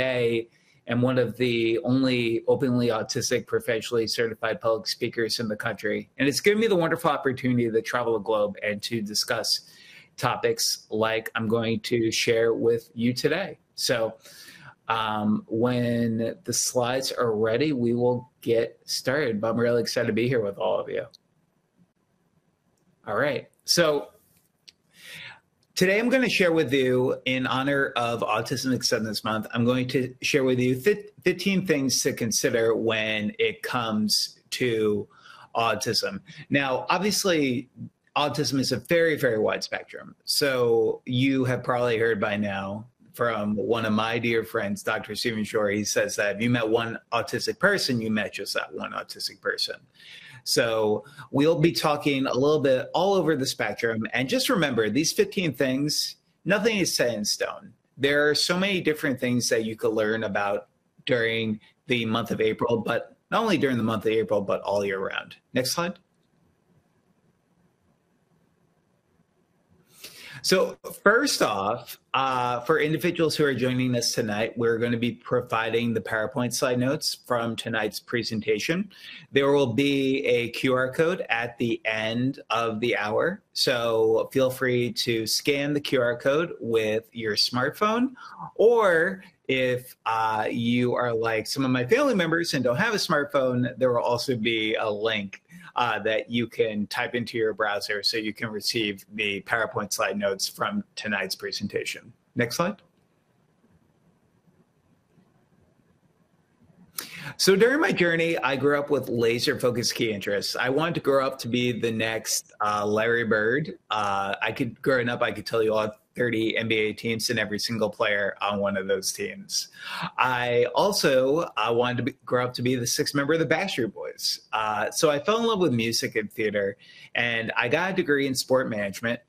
today am one of the only openly autistic professionally certified public speakers in the country. And it's given me the wonderful opportunity to travel the globe and to discuss topics like I'm going to share with you today. So, um, when the slides are ready, we will get started. But I'm really excited to be here with all of you. All right. So, Today, I'm going to share with you, in honor of Autism Acceptance Month, I'm going to share with you 15 things to consider when it comes to autism. Now, obviously, autism is a very, very wide spectrum. So, you have probably heard by now from one of my dear friends, Dr. Stephen Shore. He says that if you met one autistic person, you met just that one autistic person. So we'll be talking a little bit all over the spectrum. And just remember these 15 things, nothing is set in stone. There are so many different things that you could learn about during the month of April, but not only during the month of April, but all year round. Next slide. So, first off, uh, for individuals who are joining us tonight, we're going to be providing the PowerPoint slide notes from tonight's presentation. There will be a QR code at the end of the hour. So, feel free to scan the QR code with your smartphone or if uh, you are like some of my family members and don't have a smartphone, there will also be a link uh, that you can type into your browser so you can receive the PowerPoint slide notes from tonight's presentation. Next slide. So during my journey, I grew up with laser focused key interests. I wanted to grow up to be the next uh, Larry Bird. Uh, I could, growing up, I could tell you all 30 NBA teams and every single player on one of those teams. I also wanted to be, grow up to be the sixth member of the Backstreet Boys. Uh, so I fell in love with music and theater, and I got a degree in sport management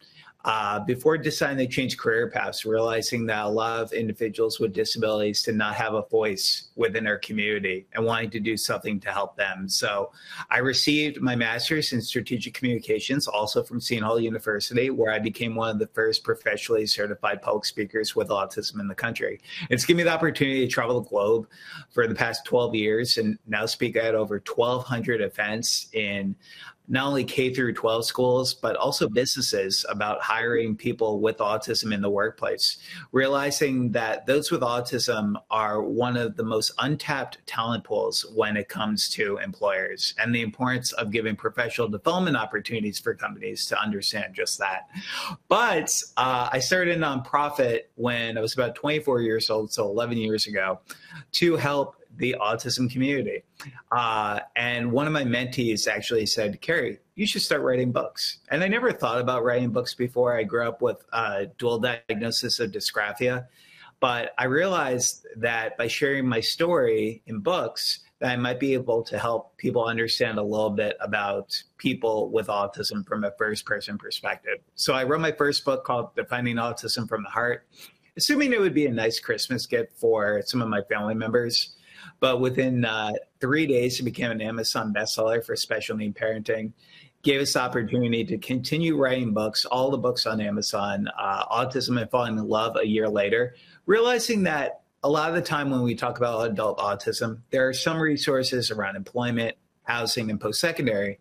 uh, before deciding to change career paths, realizing that a lot of individuals with disabilities did not have a voice within our community and wanting to do something to help them. So I received my master's in strategic communications, also from Seton Hall University, where I became one of the first professionally certified public speakers with autism in the country. It's given me the opportunity to travel the globe for the past 12 years and now speak at over 1,200 events in not only K through 12 schools, but also businesses about hiring people with autism in the workplace, realizing that those with autism are one of the most untapped talent pools when it comes to employers and the importance of giving professional development opportunities for companies to understand just that. But uh, I started a nonprofit when I was about 24 years old, so 11 years ago, to help the autism community. Uh, and one of my mentees actually said, Kerry, you should start writing books. And I never thought about writing books before. I grew up with a dual diagnosis of dysgraphia. But I realized that by sharing my story in books, that I might be able to help people understand a little bit about people with autism from a first person perspective. So I wrote my first book called Defining Autism from the Heart, assuming it would be a nice Christmas gift for some of my family members. But within uh, three days, it became an Amazon bestseller for special need parenting. Gave us the opportunity to continue writing books, all the books on Amazon, uh, Autism and Falling in Love a year later, realizing that a lot of the time when we talk about adult autism, there are some resources around employment, housing, and post secondary,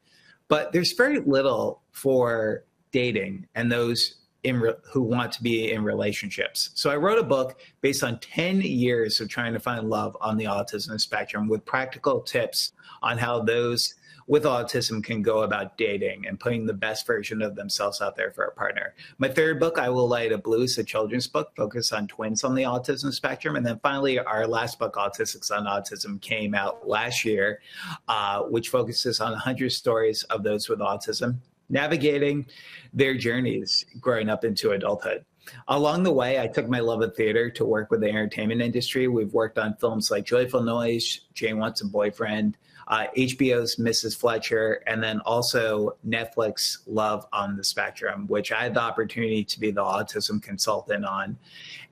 but there's very little for dating and those in re- who want to be in relationships. So I wrote a book based on 10 years of trying to find love on the autism spectrum with practical tips on how those with autism can go about dating and putting the best version of themselves out there for a partner. My third book, I Will Light a Blue, is a children's book focused on twins on the autism spectrum. And then finally, our last book, Autistics on Autism, came out last year, uh, which focuses on 100 stories of those with autism navigating their journeys growing up into adulthood. Along the way, I took my love of theater to work with the entertainment industry. We've worked on films like Joyful Noise, Jane Wants a Boyfriend, uh, HBO's Mrs. Fletcher, and then also Netflix Love on the Spectrum, which I had the opportunity to be the autism consultant on.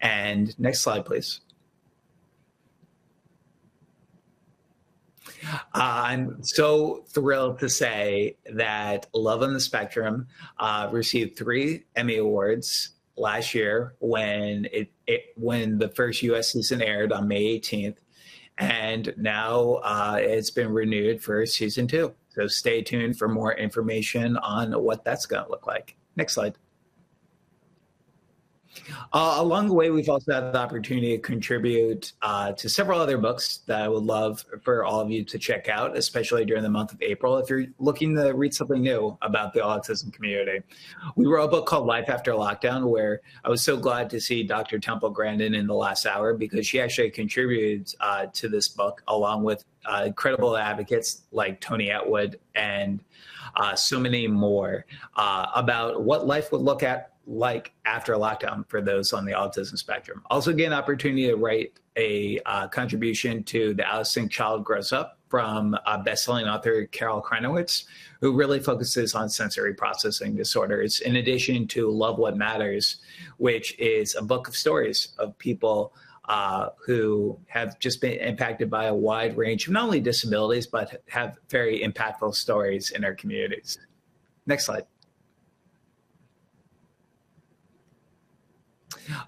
And next slide, please. I'm so thrilled to say that Love on the Spectrum uh, received three Emmy Awards last year when it, it when the first U.S. season aired on May 18th, and now uh, it's been renewed for season two. So stay tuned for more information on what that's going to look like. Next slide. Uh, along the way, we've also had the opportunity to contribute uh, to several other books that I would love for all of you to check out, especially during the month of April. If you're looking to read something new about the autism community, we wrote a book called Life After Lockdown, where I was so glad to see Dr. Temple Grandin in the last hour because she actually contributed uh, to this book along with uh, incredible advocates like Tony Attwood and uh, so many more uh, about what life would look at like after lockdown for those on the autism spectrum. Also, get an opportunity to write a uh, contribution to the Sync Child Grows Up from uh, best-selling author Carol Kranowitz, who really focuses on sensory processing disorders. In addition to Love What Matters, which is a book of stories of people uh, who have just been impacted by a wide range of not only disabilities but have very impactful stories in our communities. Next slide.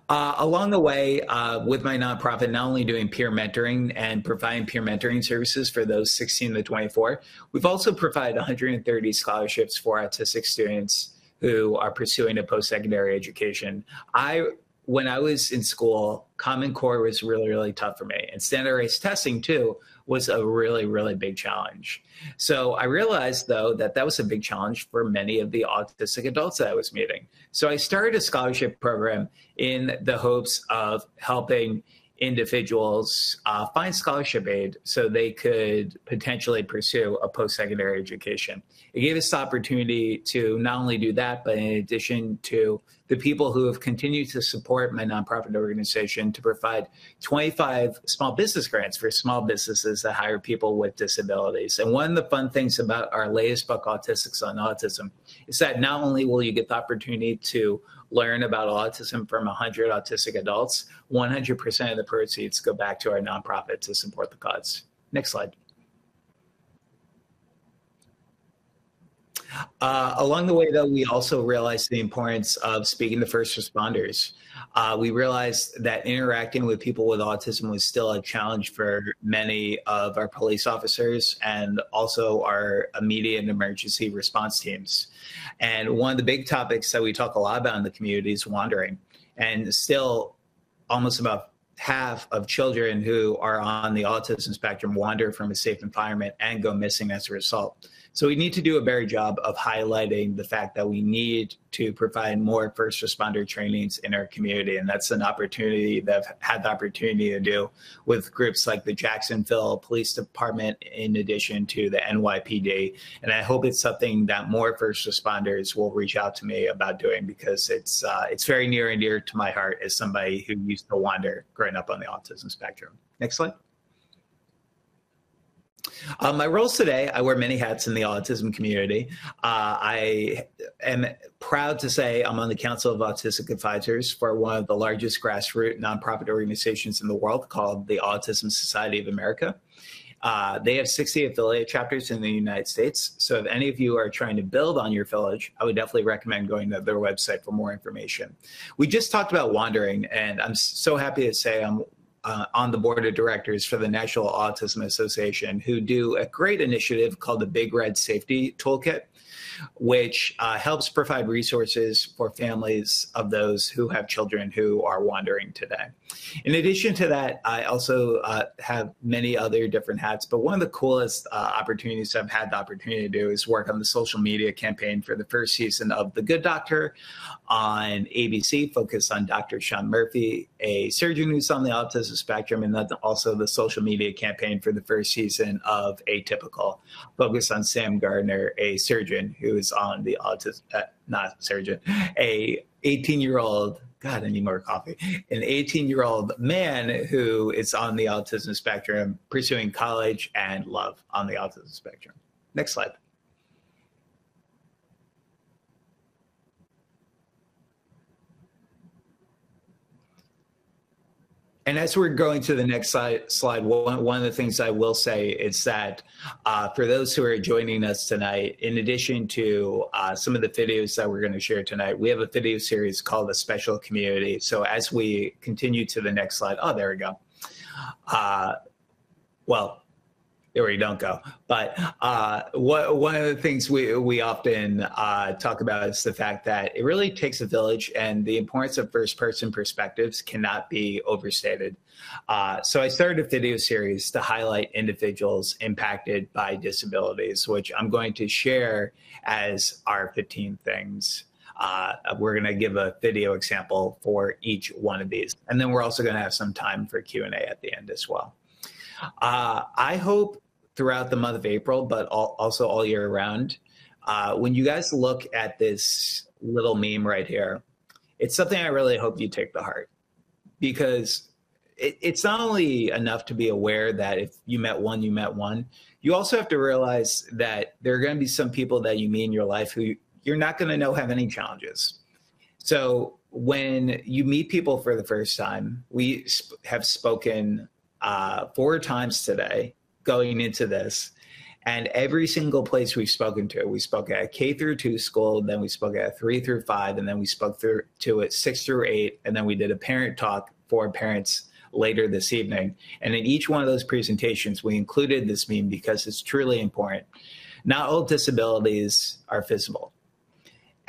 Uh, along the way, uh, with my nonprofit, not only doing peer mentoring and providing peer mentoring services for those 16 to 24, we've also provided 130 scholarships for autistic students who are pursuing a post-secondary education. I when I was in school, Common Core was really, really tough for me. And standardized testing, too, was a really, really big challenge. So I realized, though, that that was a big challenge for many of the autistic adults that I was meeting. So I started a scholarship program in the hopes of helping individuals uh, find scholarship aid so they could potentially pursue a post-secondary education. It gave us the opportunity to not only do that, but in addition to the people who have continued to support my nonprofit organization to provide 25 small business grants for small businesses that hire people with disabilities. And one of the fun things about our latest book, Autistics on Autism, is that not only will you get the opportunity to learn about autism from 100 autistic adults, 100% of the proceeds go back to our nonprofit to support the cause. Next slide. Uh, along the way, though, we also realized the importance of speaking to first responders. Uh, we realized that interacting with people with autism was still a challenge for many of our police officers and also our immediate emergency response teams. And one of the big topics that we talk a lot about in the community is wandering. And still, almost about half of children who are on the autism spectrum wander from a safe environment and go missing as a result. So we need to do a better job of highlighting the fact that we need to provide more first responder trainings in our community. And that's an opportunity that I've had the opportunity to do with groups like the Jacksonville Police Department, in addition to the NYPD. And I hope it's something that more first responders will reach out to me about doing because it's, uh, it's very near and dear to my heart as somebody who used to wander growing up on the autism spectrum. Next slide. Um, my roles today, I wear many hats in the autism community. Uh, I am proud to say I'm on the Council of Autistic Advisors for one of the largest grassroots nonprofit organizations in the world called the Autism Society of America. Uh, they have 60 affiliate chapters in the United States. So if any of you are trying to build on your village, I would definitely recommend going to their website for more information. We just talked about wandering, and I'm so happy to say I'm uh, on the board of directors for the National Autism Association, who do a great initiative called the Big Red Safety Toolkit which uh, helps provide resources for families of those who have children who are wandering today. In addition to that, I also uh, have many other different hats, but one of the coolest uh, opportunities I've had the opportunity to do is work on the social media campaign for the first season of The Good Doctor on ABC, focused on Dr. Shaun Murphy, a surgeon who's on the autism spectrum, and then also the social media campaign for the first season of Atypical, focused on Sam Gardner, a surgeon who is on the autism, uh, not surgeon, a 18 year old. God, I need more coffee. An 18 year old man who is on the autism spectrum, pursuing college and love on the autism spectrum. Next slide. And as we're going to the next slide, slide one, one of the things I will say is that uh, for those who are joining us tonight, in addition to uh, some of the videos that we're going to share tonight, we have a video series called A Special Community. So as we continue to the next slide, oh, there we go. Uh, well, there we don't go. But uh, what, one of the things we, we often uh, talk about is the fact that it really takes a village and the importance of first person perspectives cannot be overstated. Uh, so I started a video series to highlight individuals impacted by disabilities, which I'm going to share as our 15 things. Uh, we're going to give a video example for each one of these. And then we're also going to have some time for Q&A at the end as well. Uh, I hope throughout the month of April, but all, also all year round, uh, when you guys look at this little meme right here, it's something I really hope you take to heart because it, it's not only enough to be aware that if you met one, you met one. You also have to realize that there are going to be some people that you meet in your life who you're not going to know have any challenges. So when you meet people for the first time, we sp- have spoken uh, four times today going into this. And every single place we've spoken to, we spoke at K through two school, then we spoke at three through five, and then we spoke through to it six through eight, and then we did a parent talk for parents later this evening. And in each one of those presentations, we included this meme because it's truly important. Not all disabilities are visible.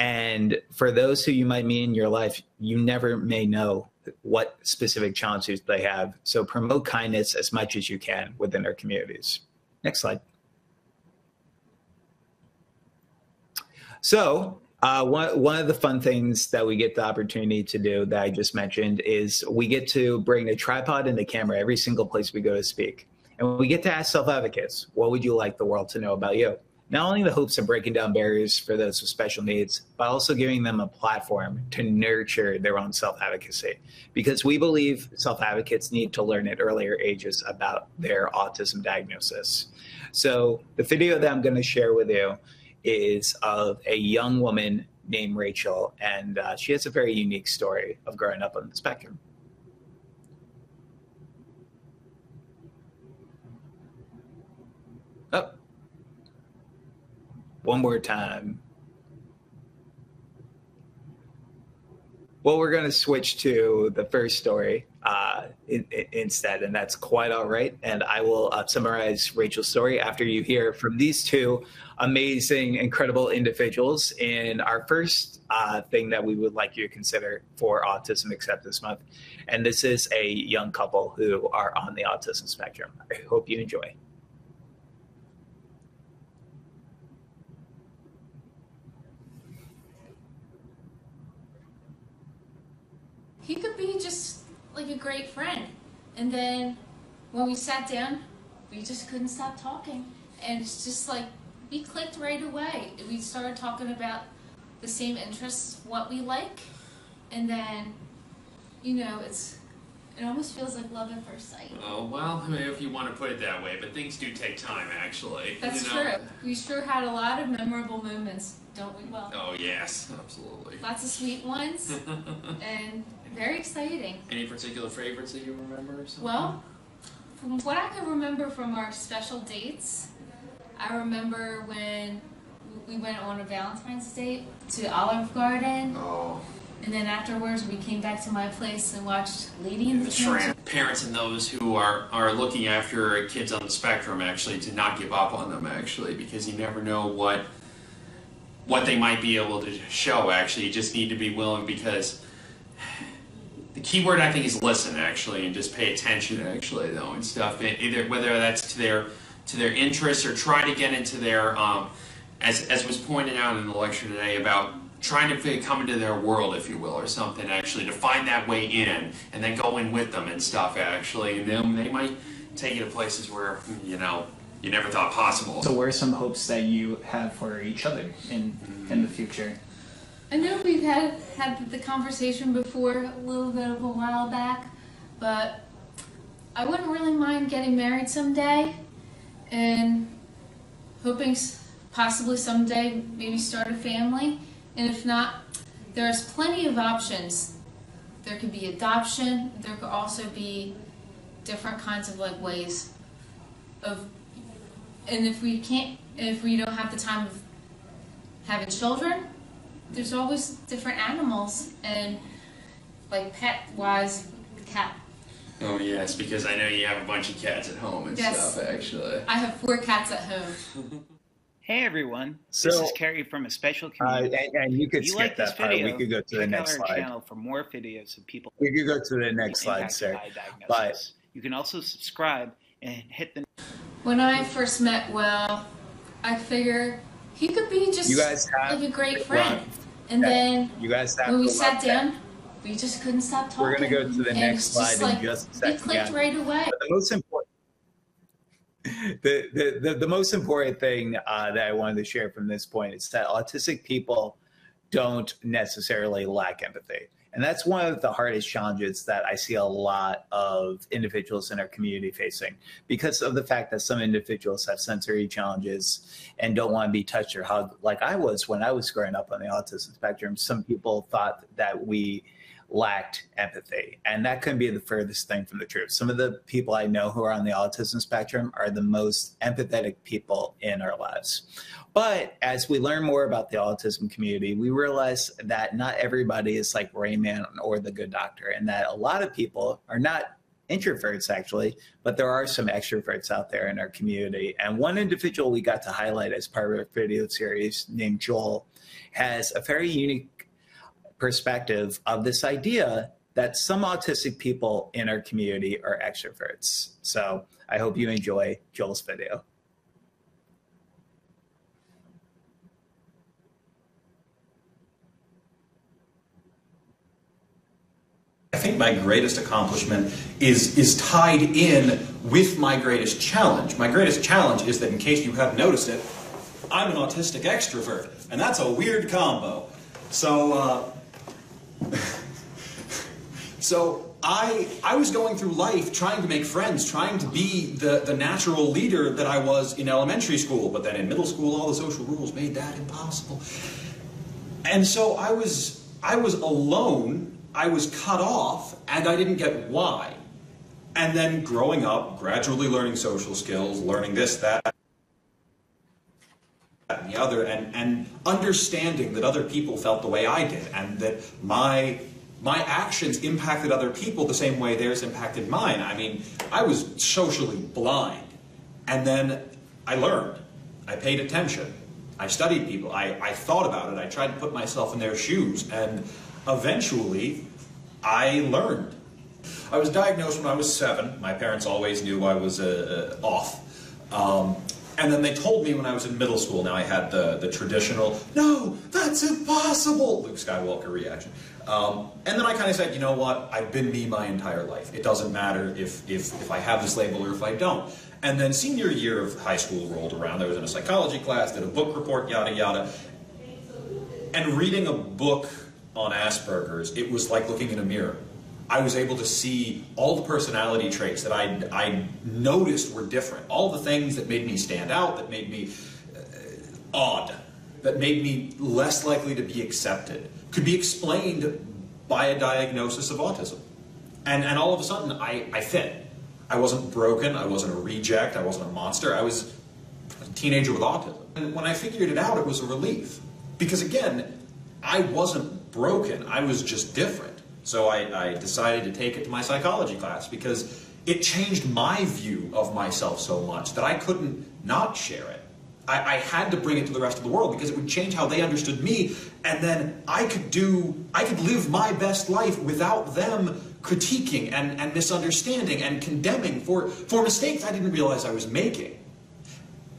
And for those who you might meet in your life, you never may know what specific challenges they have. So promote kindness as much as you can within our communities. Next slide. So uh, one, one of the fun things that we get the opportunity to do that I just mentioned is we get to bring a tripod and a camera every single place we go to speak. And we get to ask self-advocates, what would you like the world to know about you? Not only the hopes of breaking down barriers for those with special needs, but also giving them a platform to nurture their own self advocacy. Because we believe self advocates need to learn at earlier ages about their autism diagnosis. So, the video that I'm going to share with you is of a young woman named Rachel, and uh, she has a very unique story of growing up on the spectrum. One more time. Well, we're going to switch to the first story uh, in, in, instead, and that's quite all right. And I will uh, summarize Rachel's story after you hear from these two amazing, incredible individuals in our first uh, thing that we would like you to consider for Autism Acceptance Month. And this is a young couple who are on the autism spectrum. I hope you enjoy. He could be just like a great friend. And then when we sat down, we just couldn't stop talking. And it's just like, we clicked right away. We started talking about the same interests, what we like. And then, you know, it's it almost feels like love at first sight. Oh, well, I mean, if you want to put it that way, but things do take time, actually. That's you know? true. We sure had a lot of memorable moments, don't we? Well, Oh, yes, absolutely. lots of sweet ones and very exciting. Any particular favorites that you remember or something? Well, from what I can remember from our special dates, I remember when we went on a Valentine's date to Olive Garden, Oh, and then afterwards we came back to my place and watched Lady and the tramp. Parents and those who are, are looking after kids on the spectrum, actually, to not give up on them, actually, because you never know what what they might be able to show, actually. You just need to be willing because the key word I think is listen actually and just pay attention actually though and stuff either whether that's to their to their interests or try to get into their um, as, as was pointed out in the lecture today about trying to come into their world if you will or something actually to find that way in and then go in with them and stuff actually and then they might take you to places where you know you never thought possible So, what are some hopes that you have for each other in in the future? I know we've had had the conversation before a little bit of a while back, but I wouldn't really mind getting married someday, and hoping possibly someday maybe start a family. And if not, there's plenty of options there could be adoption. There could also be different kinds of like ways of, and if we can't, if we don't have the time of having children, there's always different animals and like pet wise, cat. Oh yes, because I know you have a bunch of cats at home and Yes. stuff. Actually. I have four cats at home. Hey everyone, So- this is Kerry from a special Uh, and, and you could if you skip like this that part. video, We could go to the next slide. channel for more videos of people We could go to the next slide, sir. by. But you can also subscribe and hit the When I first met Will, I figured he could be just You guys have like a great friend. Ron, And then you guys when we sat love that. down, we just couldn't stop talking. We're gonna go to the next slide in just a second, clicked yeah. right away. But the most important the, the, the, the most important thing uh, that I wanted to share from this point is that autistic people don't necessarily lack empathy. And that's one of the hardest challenges that I see a lot of individuals in our community facing because of the fact that some individuals have sensory challenges and don't want to be touched or hugged like I was when I was growing up on the autism spectrum. Some people thought that we lacked empathy. And that couldn't be the furthest thing from the truth. Some of the people I know who are on the autism spectrum are the most empathetic people in our lives. But as we learn more about the autism community, we realize that not everybody is like Rain Man or the good doctor, and that a lot of people are not introverts actually, but there are some extroverts out there in our community. And one individual we got to highlight as part of our video series named Joel has a very unique perspective of this idea that some autistic people in our community are extroverts. So I hope you enjoy Joel's video. Think my greatest accomplishment is is tied in with my greatest challenge. My greatest challenge is that, in case you haven't noticed it, I'm an autistic extrovert, and that's a weird combo. So, uh, so I I was going through life trying to make friends, trying to be the the natural leader that I was in elementary school, but then in middle school, all the social rules made that impossible. And so I was I was alone, I was cut off, and I didn't get why. And then growing up, gradually learning social skills, learning this, that, that, and the other, and, and understanding that other people felt the way I did, and that my my actions impacted other people the same way theirs impacted mine. I mean, I was socially blind. And then I learned. I paid attention. I studied people. I, I thought about it. I tried to put myself in their shoes. And eventually, I learned. I was diagnosed when I was seven. My parents always knew I was uh, uh, off. Um, and then they told me when I was in middle school. Now I had the, the traditional, no, that's impossible, Luke Skywalker reaction. Um, and then I kind of said, you know what? I've been me my entire life. It doesn't matter if, if, if I have this label or if I don't. And then senior year of high school rolled around. I was in a psychology class, did a book report, yada yada. And reading a book on Asperger's, it was like looking in a mirror. I was able to see all the personality traits that I, I noticed were different. All the things that made me stand out, that made me uh, odd, that made me less likely to be accepted, could be explained by a diagnosis of autism. And, and all of a sudden, I, I fit. I wasn't broken, I wasn't a reject, I wasn't a monster, I was a teenager with autism. And when I figured it out, it was a relief. Because again, I wasn't broken, I was just different. So I, I decided to take it to my psychology class because it changed my view of myself so much that I couldn't not share it. I, I had to bring it to the rest of the world because it would change how they understood me, and then I could do, I could live my best life without them critiquing and, and misunderstanding and condemning for, for mistakes I didn't realize I was making.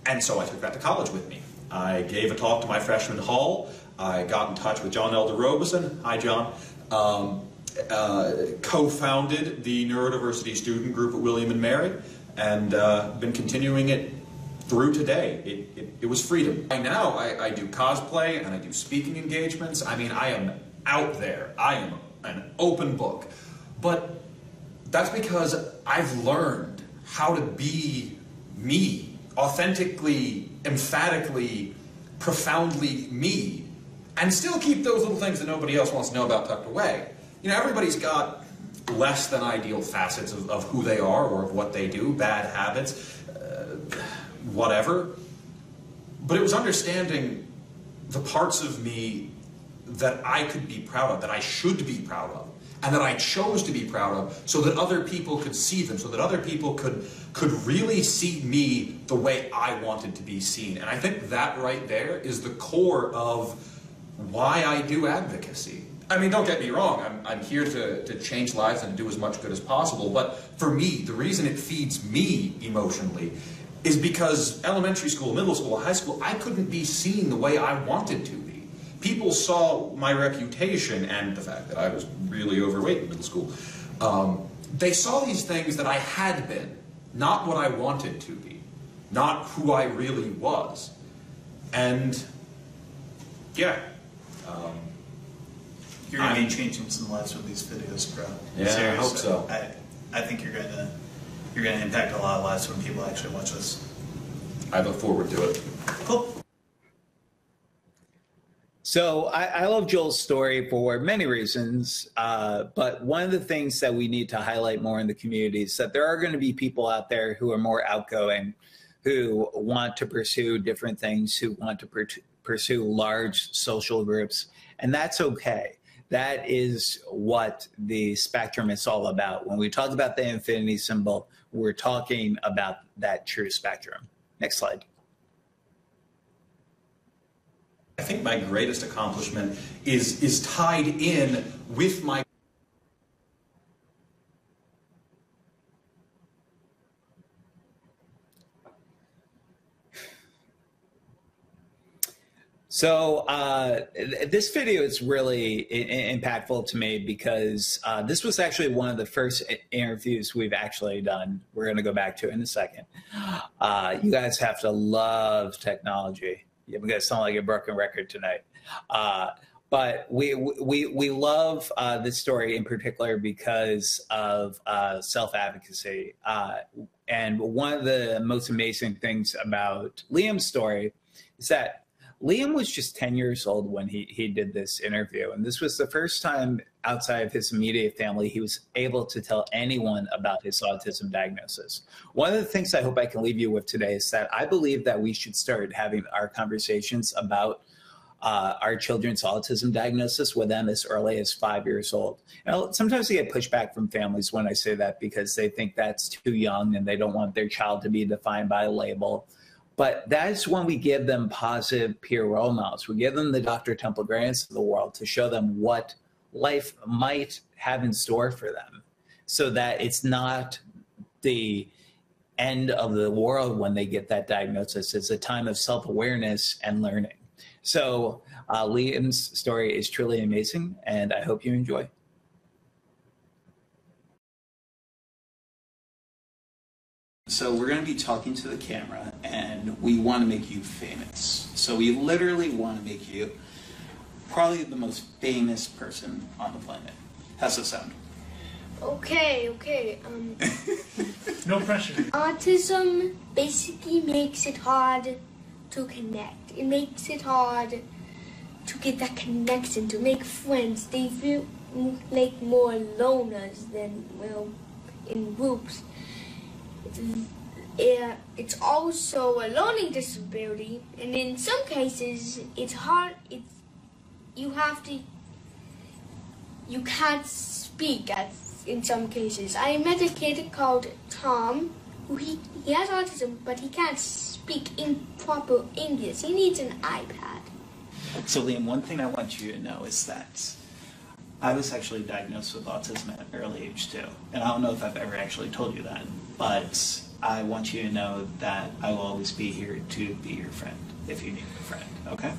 And so I took that to college with me. I gave a talk to my freshman hall. I got in touch with John Elder Robison. Hi, John. Um, uh, co-founded the neurodiversity student group at William and Mary, and uh, been continuing it through today. It, it, it was freedom. Right now, I, I do cosplay and I do speaking engagements. I mean, I am out there. I am an open book. But that's because I've learned how to be me, authentically, emphatically, profoundly me, and still keep those little things that nobody else wants to know about tucked away. you know, everybody's got less than ideal facets of, of who they are or of what they do, bad habits, uh, whatever. But it was understanding the parts of me that I could be proud of, that I should be proud of, and that I chose to be proud of, so that other people could see them, so that other people could could really see me the way I wanted to be seen. And I think that right there is the core of why I do advocacy. I mean, don't get me wrong, I'm, I'm here to, to change lives and do as much good as possible, but for me, the reason it feeds me emotionally is because elementary school, middle school, high school, I couldn't be seen the way I wanted to be. People saw my reputation and the fact that I was really overweight in middle school. Um, they saw these things that I had been, not what I wanted to be, not who I really was. And yeah. Um, You're gonna I'm- be changing some lives with these videos, bro. Yeah, I hope so. I, I think you're gonna you're gonna impact a lot of lives when people actually watch this. I look forward to it. Cool. So I, I love Joel's story for many reasons, uh, but one of the things that we need to highlight more in the community is that there are going to be people out there who are more outgoing, who want to pursue different things, who want to per- pursue large social groups, and that's okay. That is what the spectrum is all about. When we talk about the infinity symbol, we're talking about that true spectrum. Next slide. I think my greatest accomplishment is is tied in with my So uh, this video is really impactful to me because uh, this was actually one of the first interviews we've actually done. We're going to go back to in a second. Uh, you guys have to love technology. You're going to sound like a broken record tonight. Uh, but we we we love uh, this story in particular because of uh, self advocacy. And one of the most amazing things about Liam's story is that Liam was just 10 years old when he, he did this interview. And this was the first time outside of his immediate family he was able to tell anyone about his autism diagnosis. One of the things I hope I can leave you with today is that I believe that we should start having our conversations about uh, our children's autism diagnosis with them as early as five years old. Know, sometimes I get pushback from families when I say that because they think that's too young and they don't want their child to be defined by a label. But that's when we give them positive peer role models. We give them the Dr. Temple Grants of the world to show them what life might have in store for them so that it's not the end of the world when they get that diagnosis. It's a time of self awareness and learning. So, uh, Liam's story is truly amazing, and I hope you enjoy. So we're going to be talking to the camera, and we want to make you famous. So we literally want to make you probably the most famous person on the planet. How's that sound? Okay, okay. Um, No pressure. autism basically makes it hard to connect. It makes it hard to get that connection, to make friends. They feel like more loners than, well, in groups. It's also a learning disability, and in some cases, it's hard. It's you have to. You can't speak at in some cases. I met a kid called Tom, who he, he has autism, but he can't speak in proper English. He needs an iPad. So Liam, one thing I want you to know is that I was actually diagnosed with autism at an early age too. And I don't know if I've ever actually told you that, but I want you to know that I will always be here to be your friend if you need a friend, okay?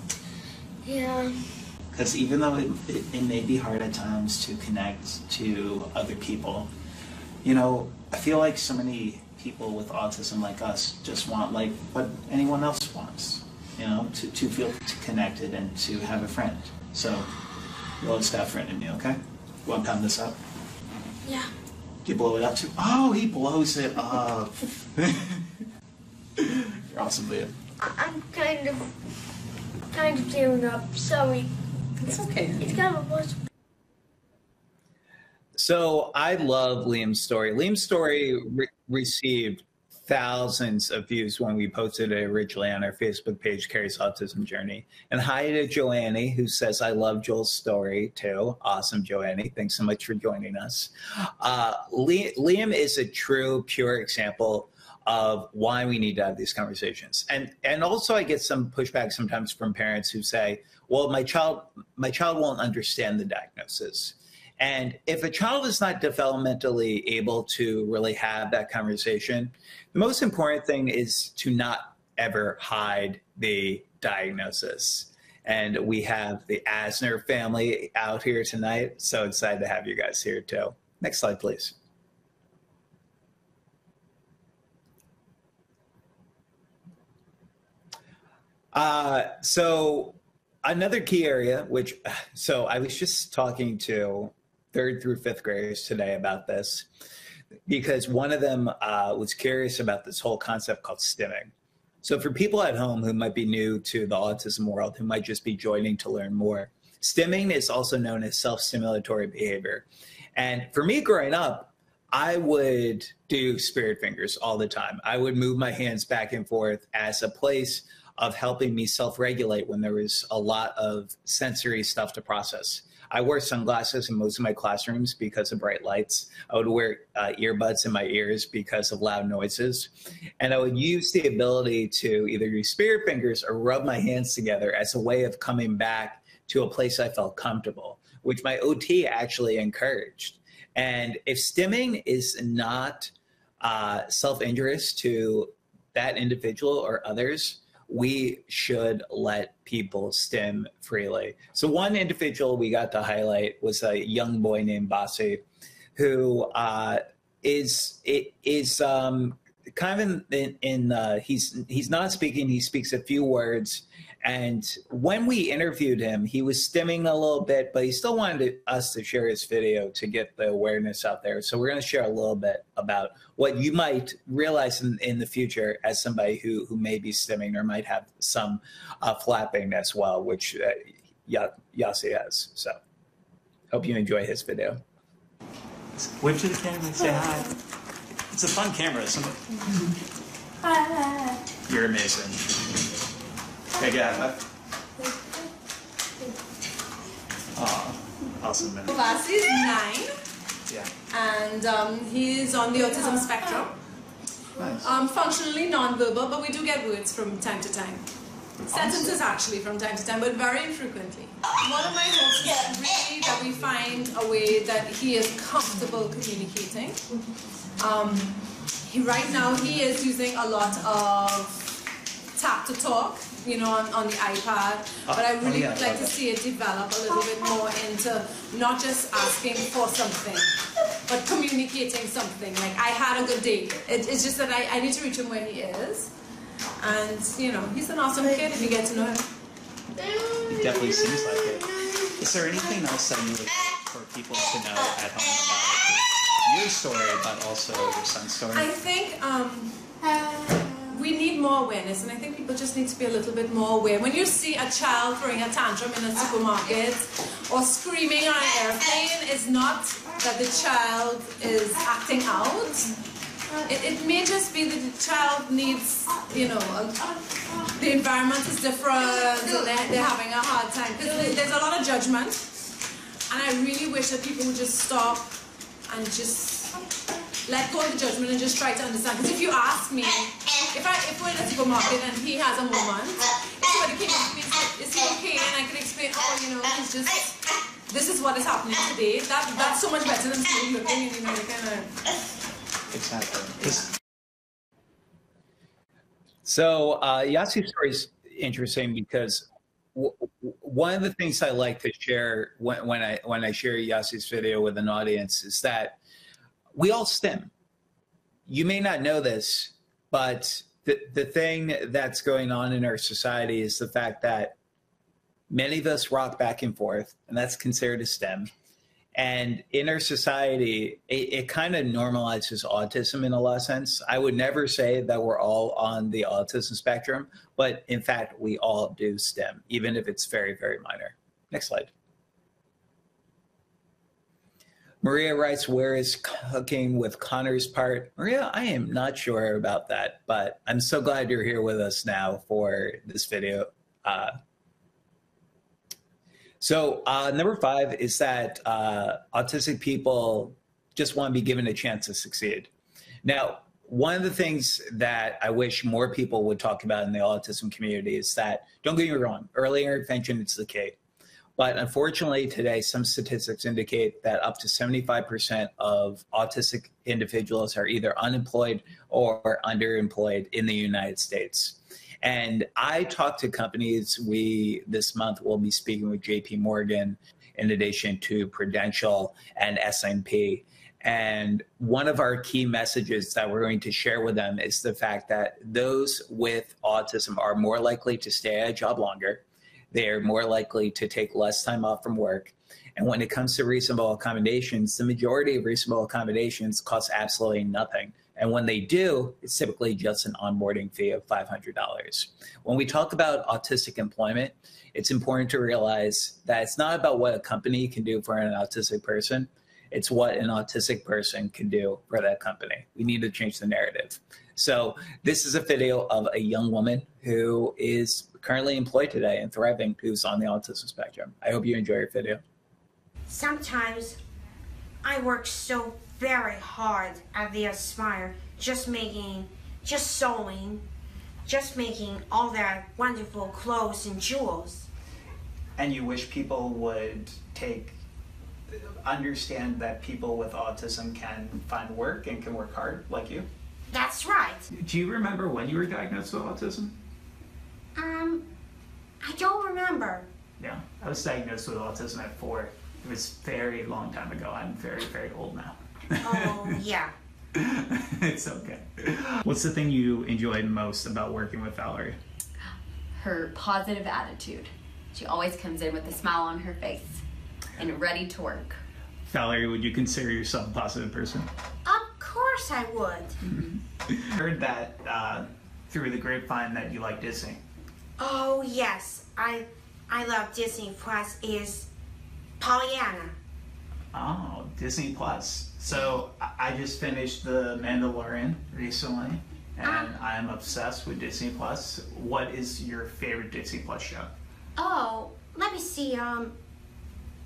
Yeah. Because even though it, it, it may be hard at times to connect to other people, you know, I feel like so many people with autism like us just want like what anyone else wants, you know, to, to feel connected and to have a friend. So, roll a staff friend in me, okay? Want to pound this up? Yeah. Do you blow it up too? Oh, he blows it up. You're awesome, Liam. I- I'm kind of kind of tearing up. Sorry. It's okay. It's kind of a So I love Liam's story. Liam's story re- received thousands of views when we posted it originally on our Facebook page, Kerry's Autism Journey. And hi to Joannie, who says, I love Joel's story too. Awesome, Joannie. Thanks so much for joining us. Uh, Liam is a true, pure example of why we need to have these conversations. And and also I get some pushback sometimes from parents who say, well, my child my child won't understand the diagnosis. And if a child is not developmentally able to really have that conversation, the most important thing is to not ever hide the diagnosis. And we have the Asner family out here tonight. So excited to have you guys here too. Next slide, please. Uh, so another key area, which so I was just talking to third through fifth graders today about this because one of them uh, was curious about this whole concept called stimming. So for people at home who might be new to the autism world, who might just be joining to learn more, stimming is also known as self-stimulatory behavior. And for me growing up, I would do spirit fingers all the time. I would move my hands back and forth as a place of helping me self regulate when there was a lot of sensory stuff to process. I wore sunglasses in most of my classrooms because of bright lights. I would wear uh, earbuds in my ears because of loud noises. And I would use the ability to either use spirit fingers or rub my hands together as a way of coming back to a place I felt comfortable, which my OT actually encouraged. And if stimming is not uh, self injurious to that individual or others, we should let people stim freely. So one individual we got to highlight was a young boy named Basi, who uh, is is um, kind of in, in uh, he's he's not speaking. He speaks a few words, and when we interviewed him, he was stimming a little bit, but he still wanted us to share his video to get the awareness out there. So we're going to share a little bit about what you might realize in, in the future as somebody who, who may be stimming or might have some uh, flapping as well, which uh, Yasi has. So hope you enjoy his video. Wave to the camera and say hi. It's a fun camera, isn't it? Hi. You're amazing. Okay, yeah. Oh, awesome, man. Basi is nine. Yeah. And um, he's on the autism spectrum. Nice. Um, functionally non-verbal, but we do get words from time to time. Sentences actually from time to time, but very infrequently. One of my hopes is really that we find a way that he is comfortable communicating. Um, he, right now he is using a lot of tap to talk you know, on, on the iPad. But I really oh, yeah, would like to see it develop a little bit more into not just asking for something, but communicating something. Like, I had a good day. It, it's just that I, I need to reach him where he is. And, you know, he's an awesome kid if you get to know him. It definitely seems like it. Is there anything else that you would like for people to know at home about your story, but also your son's story? I think um, we need more awareness, and I think people just need to be a little bit more aware. When you see a child throwing a tantrum in a supermarket or screaming on an airplane, it's not that the child is acting out. It, it may just be that the child needs, you know, a, the environment is different, they're, they're having a hard time. There's a lot of judgment, and I really wish that people would just stop and just let go of the judgment and just try to understand. Because if you ask me, if I if we're in a supermarket and he has a moment, if somebody came up to me "Is he okay?" and I could explain, "Oh, you know, he's just this is what is happening today." That that's so much better than saying looking and you know kind of. Exactly. So uh, Yasi's story is interesting because w- one of the things I like to share when, when I when I share Yasi's video with an audience is that we all stim. You may not know this, but the, the thing that's going on in our society is the fact that many of us rock back and forth, and that's considered a stim. And in our society, it, it kind of normalizes autism in a lot of sense. I would never say that we're all on the autism spectrum, but in fact, we all do stim, even if it's very, very minor. Next slide. Maria writes, Where is cooking with Connor's part? Maria, I am not sure about that, but I'm so glad you're here with us now for this video. Uh, so, uh, number five is that uh, autistic people just want to be given a chance to succeed. Now, one of the things that I wish more people would talk about in the autism community is that, don't get me wrong, early intervention is the key. But unfortunately, today, some statistics indicate that up to 75% of autistic individuals are either unemployed or underemployed in the United States. And I talk to companies. We this month will be speaking with JP Morgan in addition to Prudential and S&P. And one of our key messages that we're going to share with them is the fact that those with autism are more likely to stay at a job longer. They're more likely to take less time off from work. And when it comes to reasonable accommodations, the majority of reasonable accommodations cost absolutely nothing. And when they do, it's typically just an onboarding fee of $500. When we talk about autistic employment, it's important to realize that it's not about what a company can do for an autistic person. It's what an autistic person can do for that company. We need to change the narrative. So, this is a video of a young woman who is currently employed today and thriving, who's on the autism spectrum. I hope you enjoy your video. Sometimes I work so very hard at the Aspire, just making, just sewing, just making all that wonderful clothes and jewels. And you wish people would take, understand that people with autism can find work and can work hard like you? That's right. Do you remember when you were diagnosed with autism? Um, I don't remember. Yeah, I was diagnosed with autism at four. It was very long time ago. I'm very, very old now. Oh, yeah. it's okay. What's the thing you enjoyed most about working with Valerie? Her positive attitude. She always comes in with a smile on her face and ready to work. Valerie, would you consider yourself a positive person? Of course I would. Heard that uh, through the grapevine that you like Disney. Oh, yes. I I love Disney Plus is Pollyanna. Oh, Disney Plus. So I just finished The Mandalorian recently, and I'm obsessed with Disney Plus. What is your favorite Disney Plus show? Oh, let me see. Um,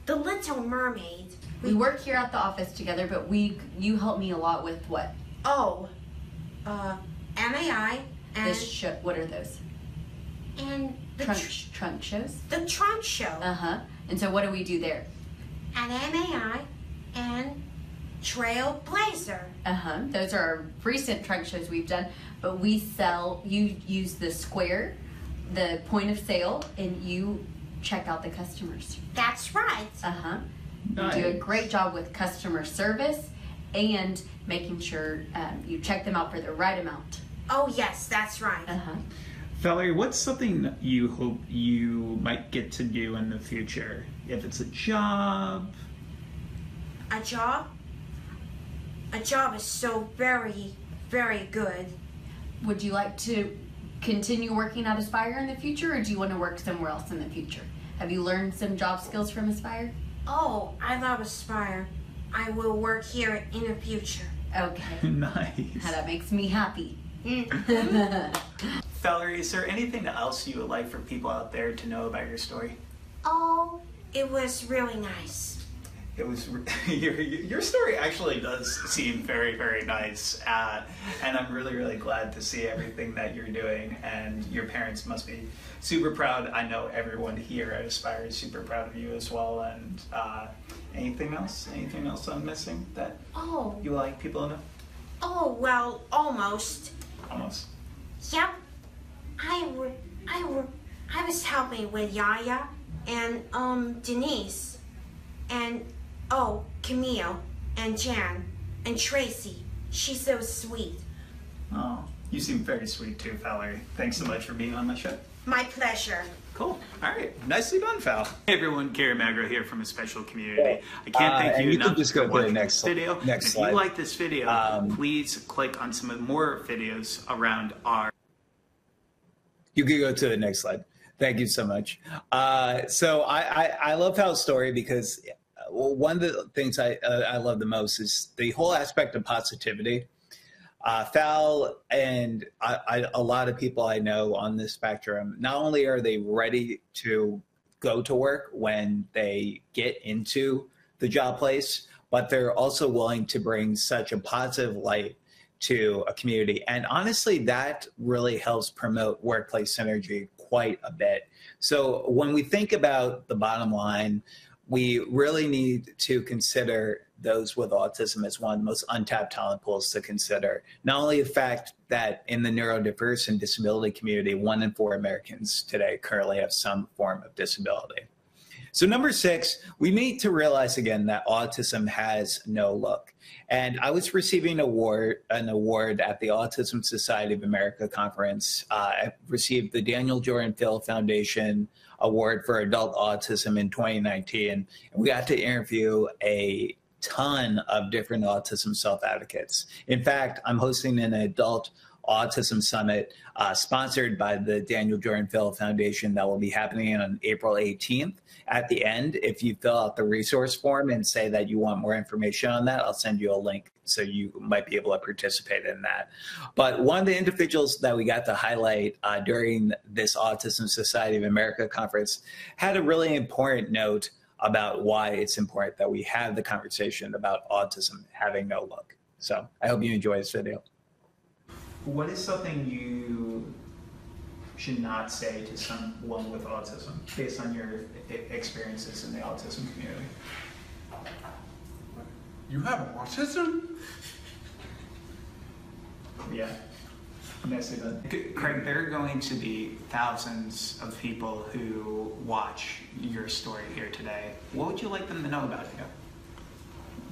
The Little Mermaid. We work here at the office together, but we you help me a lot with what? Oh, uh, MAI and This show. What are those? and the Trunk tr- trunk shows. the Trunk Show Uh huh. And so what do we do there? and MAI and Trailblazer. Uh huh. Those are our recent trunk shows we've done. But we sell. You use the square, the point of sale, and you check out the customers. That's right. Uh huh. You do a great job with customer service and making sure um, you check them out for the right amount. Oh yes, that's right. Uh huh. Valerie, what's something you hope you might get to do in the future? If it's a job, A job. A job is so very, very good. Would you like to continue working at Aspire in the future, or do you want to work somewhere else in the future? Have you learned some job skills from Aspire? Oh, I love Aspire. I will work here in the future. Okay. nice. How that makes me happy. Mm-hmm. Valerie, is there anything else you would like for people out there to know about your story? Oh, it was really nice. It was your your story actually does seem very very nice, uh, and I'm really really glad to see everything that you're doing. And your parents must be super proud. I know everyone here at Aspire is super proud of you as well. And uh, anything else? Anything else I'm missing that Oh, you like people to know? oh well, almost. Almost. Yep. I were, I were, I was helping with Yaya and um Denise, and oh Camille and Jan and Tracy. She's so sweet. Oh, you seem very sweet too, Valerie. Thanks so much for being on my show. My pleasure. Cool. All right. Nicely done, Val. Hey everyone, Kerry Magro here from a special community. I can't Uh, thank and you you can enough just go for to the watching next this video. next if slide. you like this video, Um, please click on some of more videos around our You can go to the next slide. Thank you so much. Uh, so I, I, I love Val's story because well, one of the things I uh, I love the most is the whole aspect of positivity. Uh, Val and I, I, a lot of people I know on this spectrum, not only are they ready to go to work when they get into the job place, but they're also willing to bring such a positive light to a community. And honestly, that really helps promote workplace synergy quite a bit. So when we think about the bottom line, we really need to consider those with autism as one of the most untapped talent pools to consider. Not only the fact that in the neurodiverse and disability community, one in four Americans today currently have some form of disability. So, number six, we need to realize again that autism has no look. And I was receiving award, an award at the Autism Society of America conference. Uh, I received the Daniel Jordan Fiddle Foundation Award for Adult Autism in 2019. And we got to interview a ton of different autism self advocates. In fact, I'm hosting an adult Autism Summit, uh, sponsored by the Daniel Jordan Fiddle Foundation, that will be happening on April 18th. At the end, if you fill out the resource form and say that you want more information on that, I'll send you a link so you might be able to participate in that. But one of the individuals that we got to highlight uh, during this Autism Society of America conference had a really important note about why it's important that we have the conversation about autism having no look. So I hope you enjoy this video. What is something you should not say to someone with autism based on your experiences in the autism community? You have autism? Yeah. Craig, there are going to be thousands of people who watch your story here today. What would you like them to know about you?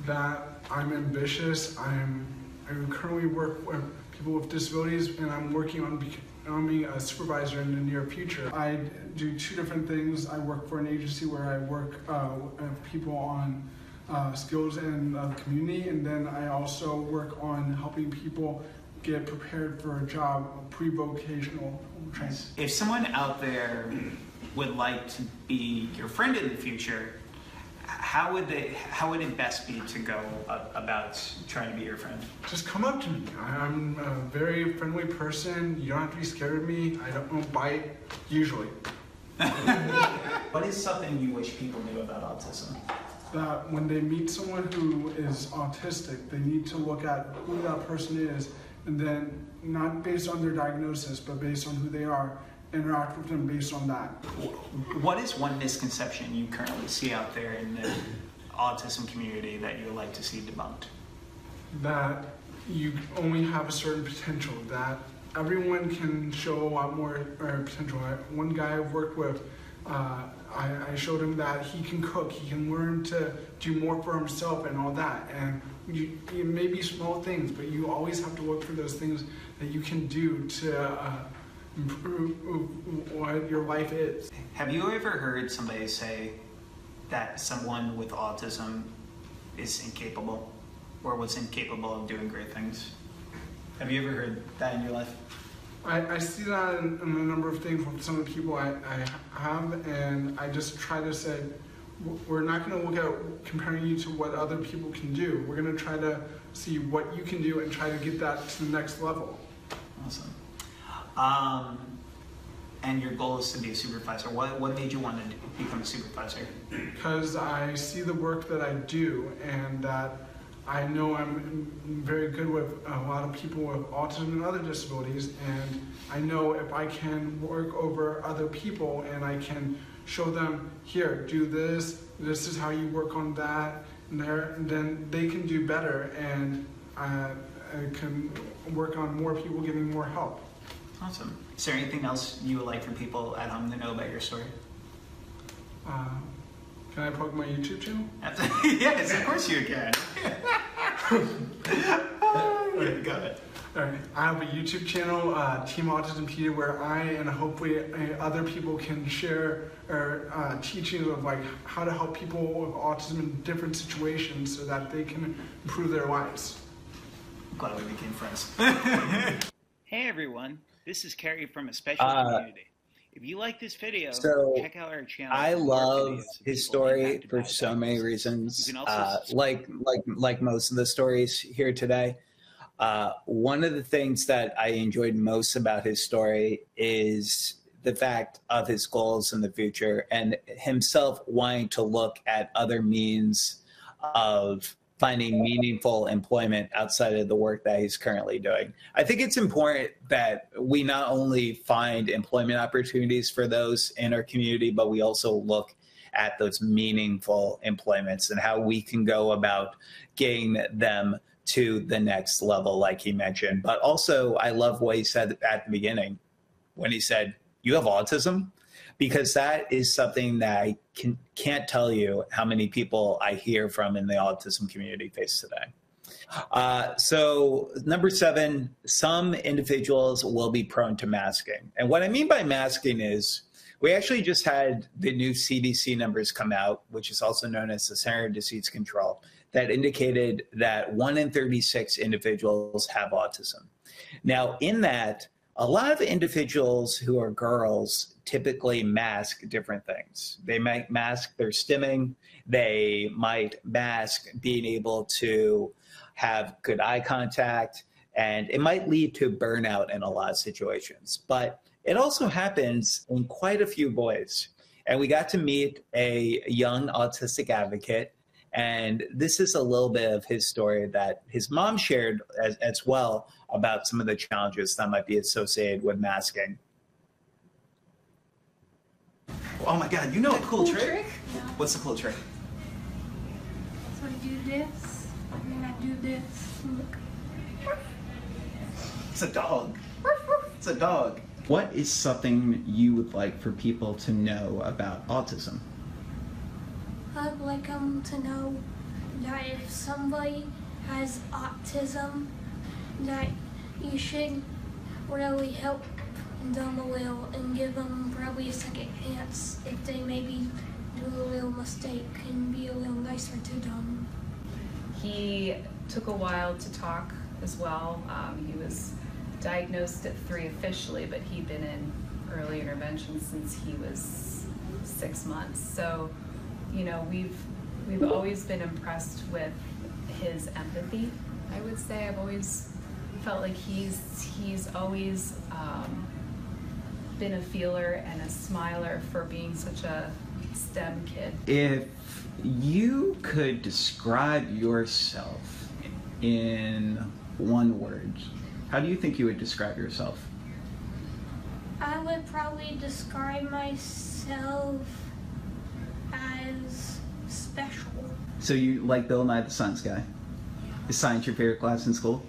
That I'm ambitious. I'm I currently work with people with disabilities, and I'm working on becoming being a supervisor in the near future. I do two different things. I work for an agency where I work uh, with people on uh, skills in the community, and then I also work on helping people get prepared for a job, pre-vocational training. If someone out there would like to be your friend in the future, how would they how would it best be to go about trying to be your friend? Just come up to me. I'm a very friendly person. You don't have to be scared of me. I don't bite usually. What is something you wish people knew about autism that when they meet someone who is autistic they need to look at who that person is and then not based on their diagnosis but based on who they are interact with them based on that. What is one misconception you currently see out there in the autism community that you would like to see debunked? That you only have a certain potential, that everyone can show a lot more potential. One guy I've worked with, uh, I, I, showed him that he can cook, he can learn to do more for himself and all that. And you, it may be small things, but you always have to look for those things that you can do to uh, improve what your life is. Have you ever heard somebody say that someone with autism is incapable or was incapable of doing great things? Have you ever heard that in your life? I, I see that in, in, a number of things with some of the people I, I have, and I just try to say, we're not going to look at comparing you to what other people can do. We're going to try to see what you can do and try to get that to the next level. Awesome. Um, and your goal is to be a supervisor. What, what made you want to become a supervisor? Because I see the work that I do and that I know I'm very good with a lot of people with autism and other disabilities and I know if I can work over other people and I can show them, here, do this, this is how you work on that, and there, then they can do better and I, I can work on more people getting more help. Awesome. Is there anything else you would like for people at home to know about your story? Uh, can I plug my YouTube channel? yes, of course you can. right, got it. All right. I have a YouTube channel, uh, Team Autismpedia, where I and hopefully uh, other people can share or uh, teachings of like how to help people with autism in different situations so that they can improve their lives. I'm glad we became friends. hey everyone, this is Kerry from a special uh, community. If you like this video, So, check out our channel. I love his story for so many reasons. Uh, like like like most of the stories here today. Uh, one of the things that I enjoyed most about his story is the fact of his goals in the future and himself wanting to look at other means of finding meaningful employment outside of the work that he's currently doing. I think it's important that we not only find employment opportunities for those in our community, but we also look at those meaningful employments and how we can go about getting them to the next level, like he mentioned. But also, I love what he said at the beginning when he said, You have autism? Because that is something that I can, can't tell you how many people I hear from in the autism community face today. Uh, so, number seven, some individuals will be prone to masking. And what I mean by masking is we actually just had the new CDC numbers come out, which is also known as the Center of Disease Control, that indicated that one in 36 individuals have autism. Now, in that, a lot of individuals who are girls typically mask different things. They might mask their stimming, they might mask being able to have good eye contact, and it might lead to burnout in a lot of situations. But it also happens in quite a few boys. And we got to meet a young autistic advocate. And this is a little bit of his story that his mom shared as, as well about some of the challenges that might be associated with masking. Oh my god, you know a cool, cool trick? trick? What's the cool trick? So I do this, and then I do this. Look. It's a dog. It's a dog. What is something you would like for people to know about autism? I'd like them to know that if somebody has autism, that you should really help them a little and give them probably a second chance if they maybe do a little mistake and be a little nicer to them. He took a while to talk as well. Um, he was diagnosed at three officially, but he'd been in early intervention since he was six months. So, you know, we've we've always been impressed with his empathy. I would say I've always felt like he's he's always um, been a feeler and a smiler for being such a STEM kid. If you could describe yourself in one word, how do you think you would describe yourself? I would probably describe myself as special. So you like Bill Nye the Science Guy? Is science your favorite class in school?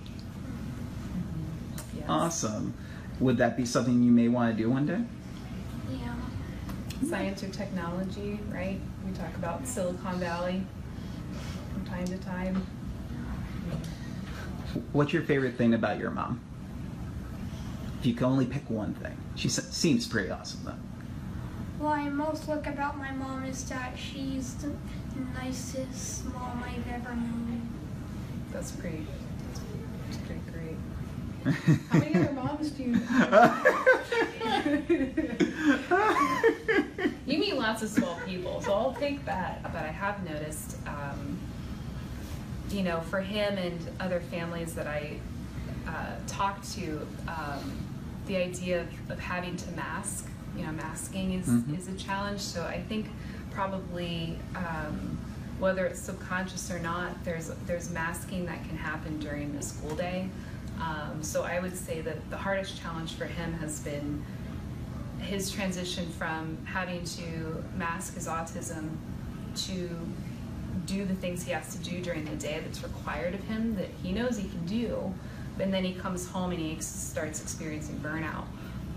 Yes. Awesome. Would that be something you may want to do one day? Yeah. science or technology, right? We talk about Silicon Valley from time to time. What's your favorite thing about your mom? If you can only pick one thing. She seems pretty awesome though. What I most like about my mom is that she's the nicest mom I've ever known. That's pretty, great. How many other moms do you You meet lots of small people, so I'll take that. But I have noticed, um, you know, for him and other families that I uh, talk to, um, the idea of, of having to mask, you know, masking is, Mhm. is a challenge. So I think probably um, whether it's subconscious or not, there's there's masking that can happen during the school day. Um, so I would say that the hardest challenge for him has been his transition from having to mask his autism to do the things he has to do during the day that's required of him that he knows he can do, and then he comes home and he starts experiencing burnout.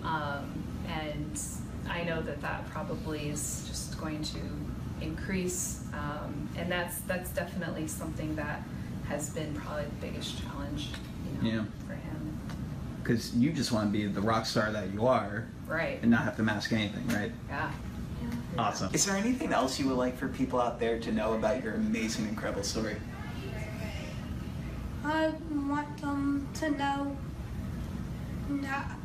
Um, and I know that that probably is just going to increase, um, and that's that's definitely something that has been probably the biggest challenge, Yeah. for him. Because you just want to be the rock star that you are. Right. And not have to mask anything, right? Yeah. Awesome. Is there anything else you would like for people out there to know about your amazing, incredible story? I want them to know that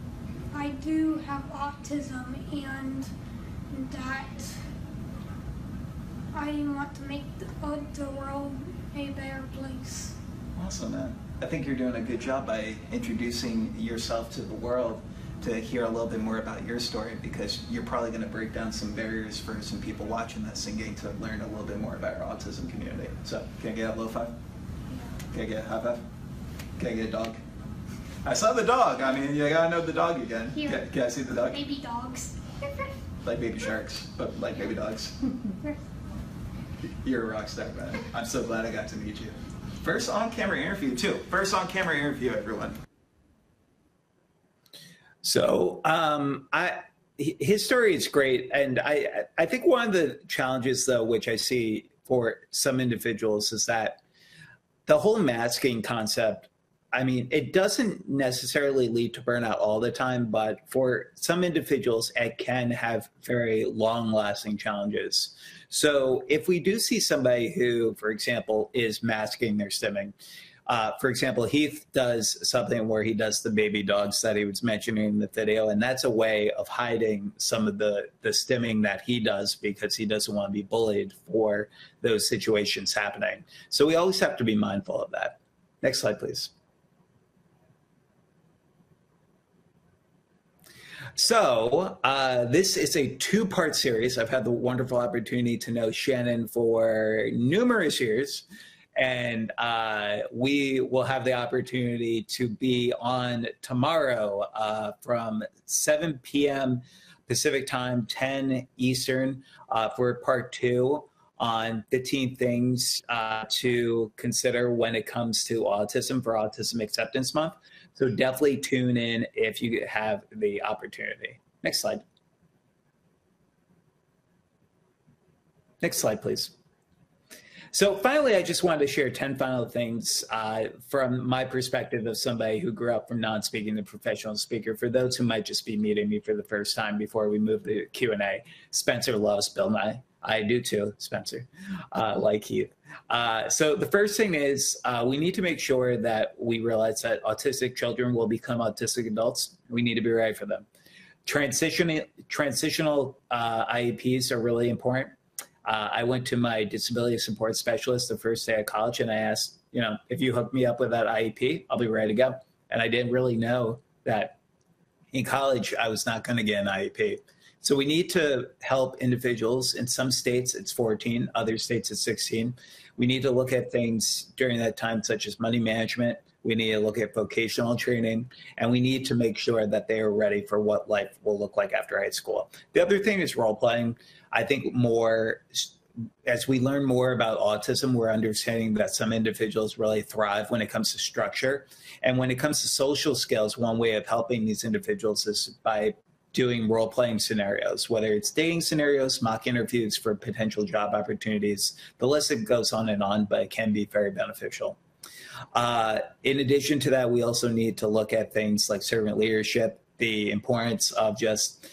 I do have autism and that I want to make the, uh, the world a better place. Awesome, man. I think you're doing a good job by introducing yourself to the world to hear a little bit more about your story because you're probably going to break down some barriers for some people watching this and getting to learn a little bit more about our autism community. So, can I get a low five? Can I get a high five? Can I get a dog? I saw the dog. I mean, you gotta know the dog again. Here. Can, can I see the dog? Baby dogs. Like baby sharks, but like baby dogs. You're a rock star, man. I'm so glad I got to meet you. First on camera interview, too. First on camera interview, everyone. So um, I his story is great, and I I think one of the challenges though, which I see for some individuals, is that the whole masking concept. I mean, it doesn't necessarily lead to burnout all the time, but for some individuals, it can have very long lasting challenges. So, if we do see somebody who, for example, is masking their stimming, uh, for example, Heath does something where he does the baby dogs that he was mentioning in the video, and that's a way of hiding some of the the stimming that he does because he doesn't want to be bullied for those situations happening. So we always have to be mindful of that. Next slide, please. So, uh, this is a two part series. I've had the wonderful opportunity to know Shannon for numerous years and uh, we will have the opportunity to be on tomorrow uh, from 7 p.m. Pacific time, 10 Eastern, uh, for part two on 15 things uh, to consider when it comes to autism for Autism Acceptance Month. So definitely tune in if you have the opportunity. Next slide. Next slide, please. So finally, I just wanted to share 10 final things uh, from my perspective of somebody who grew up from non-speaking to professional speaker. For those who might just be meeting me for the first time before we move to Q&A, Spencer loves Bill Nye. I do too, Spencer, uh, like you. Uh, so the first thing is uh, we need to make sure that we realize that autistic children will become autistic adults. We need to be ready for them. Transition, transitional uh, IEPs are really important uh, I went to my disability support specialist the first day of college and I asked, you know, if you hook me up with that IEP, I'll be ready to go. And I didn't really know that in college I was not going to get an IEP. So we need to help individuals. In some states it's 14, other states it's 16. We need to look at things during that time, such as money management. We need to look at vocational training, and we need to make sure that they are ready for what life will look like after high school. The other thing is role playing. I think more as we learn more about autism, we're understanding that some individuals really thrive when it comes to structure. And when it comes to social skills, one way of helping these individuals is by doing role playing scenarios, whether it's dating scenarios, mock interviews for potential job opportunities. The list goes on and on, but it can be very beneficial. Uh, in addition to that, we also need to look at things like servant leadership, the importance of just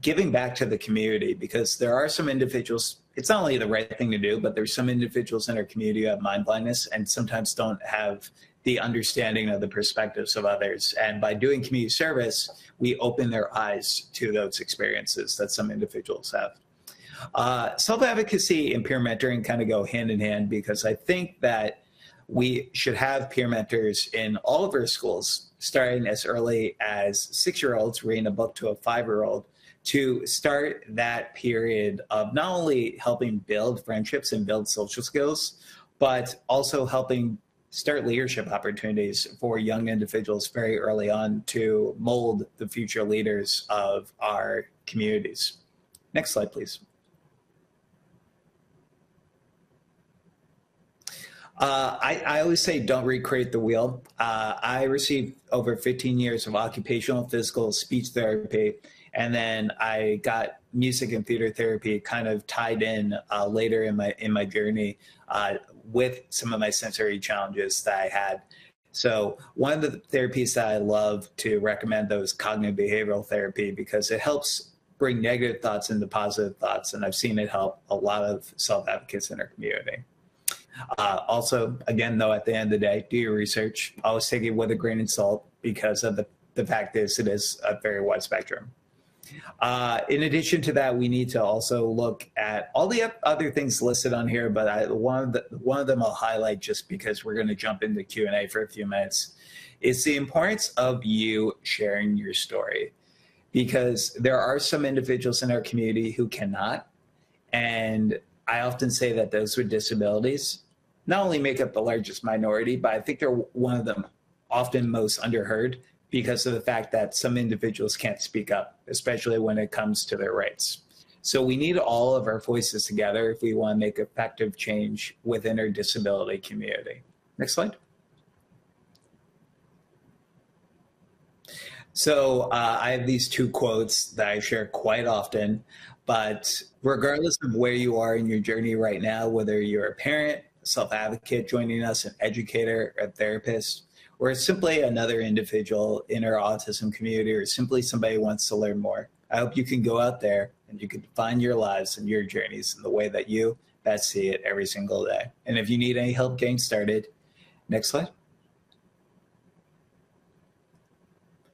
giving back to the community because there are some individuals it's not only the right thing to do but there's some individuals in our community who have mind blindness and sometimes don't have the understanding of the perspectives of others. And by doing community service we open their eyes to those experiences that some individuals have. Uh, self-advocacy and peer mentoring kind of go hand in hand because i think that we should have peer mentors in all of our schools starting as early as six year olds reading a book to a five year old to start that period of not only helping build friendships and build social skills, but also helping start leadership opportunities for young individuals very early on to mold the future leaders of our communities. Next slide, please. Uh, I, I, always say don't recreate the wheel. Uh, I received over 15 years of occupational, physical, speech therapy, and then I got music and theater therapy kind of tied in uh, later in my in my journey uh, with some of my sensory challenges that I had. So one of the therapies that I love to recommend though is cognitive behavioral therapy because it helps bring negative thoughts into positive thoughts, and I've seen it help a lot of self advocates in our community. Uh, also, again, though, at the end of the day, do your research. Always take it with a grain of salt because of the the fact is, it is a very wide spectrum. Uh, in addition to that, we need to also look at all the other things listed on here, but I, one of the, one of them I'll highlight just because we're going to jump into Q and A for a few minutes. Is the importance of you sharing your story, because there are some individuals in our community who cannot, and I often say that those with disabilities not only make up the largest minority, but I think they're one of them often most underheard because of the fact that some individuals can't speak up, especially when it comes to their rights. So we need all of our voices together if we want to make effective change within our disability community. Next slide. So uh, I have these two quotes that I share quite often, but regardless of where you are in your journey right now, whether you're a parent, self advocate joining us, an educator, or a therapist, or simply another individual in our autism community, or simply somebody who wants to learn more. I hope you can go out there and you can find your lives and your journeys in the way that you best see it every single day. And if you need any help getting started, next slide.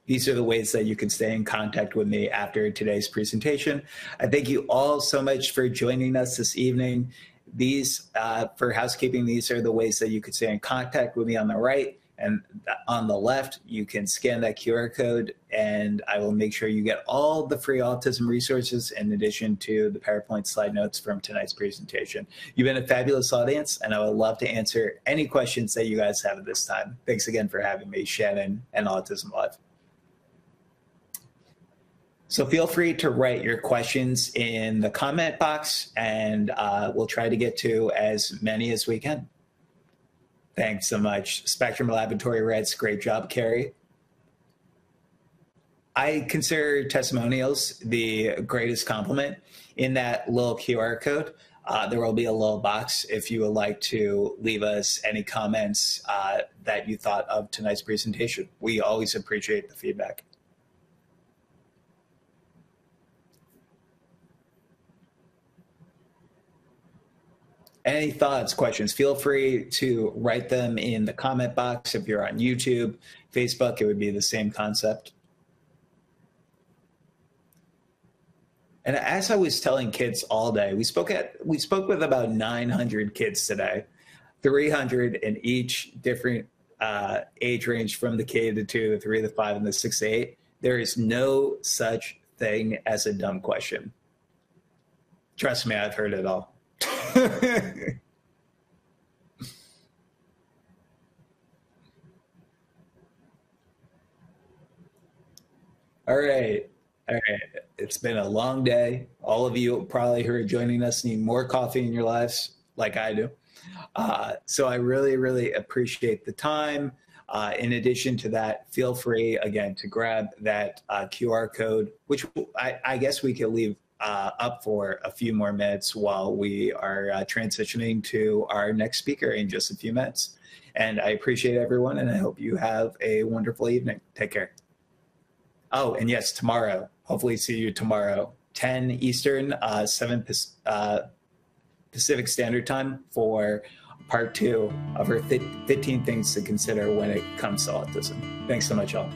These are the ways that you can stay in contact with me after today's presentation. I thank you all so much for joining us this evening. These, uh, for housekeeping, these are the ways that you could stay in contact with me on the right. And on the left, you can scan that QR code, and I will make sure you get all the free autism resources in addition to the PowerPoint slide notes from tonight's presentation. You've been a fabulous audience, and I would love to answer any questions that you guys have at this time. Thanks again for having me, Shannon and Autism Live. So feel free to write your questions in the comment box, and uh, we'll try to get to as many as we can. Thanks so much. Spectrum Laboratory Reds, great job, Kerry. I consider testimonials the greatest compliment. In that little QR code, uh, there will be a little box if you would like to leave us any comments uh, that you thought of tonight's presentation. We always appreciate the feedback. Any thoughts, questions, feel free to write them in the comment box. If you're on YouTube, Facebook, it would be the same concept. And as I was telling kids all day, we spoke at we spoke with about 900 kids today, 300 in each different uh, age range from the K to the two, the three to five, and the six to eight. There is no such thing as a dumb question. Trust me, I've heard it all. All right. All right. It's been a long day. All of you probably who are joining us need more coffee in your lives, like I do. Uh, so I really, really appreciate the time. Uh, in addition to that, feel free again to grab that uh, QR code, which I, I, guess we could leave uh, up for a few more minutes while we are uh, transitioning to our next speaker in just a few minutes. And I appreciate everyone, and I hope you have a wonderful evening. Take care. Oh, and yes, tomorrow. Hopefully, see you tomorrow, 10 Eastern, uh, 7 uh, Pacific Standard Time for part two of our 15 things to consider when it comes to autism. Thanks so much, all.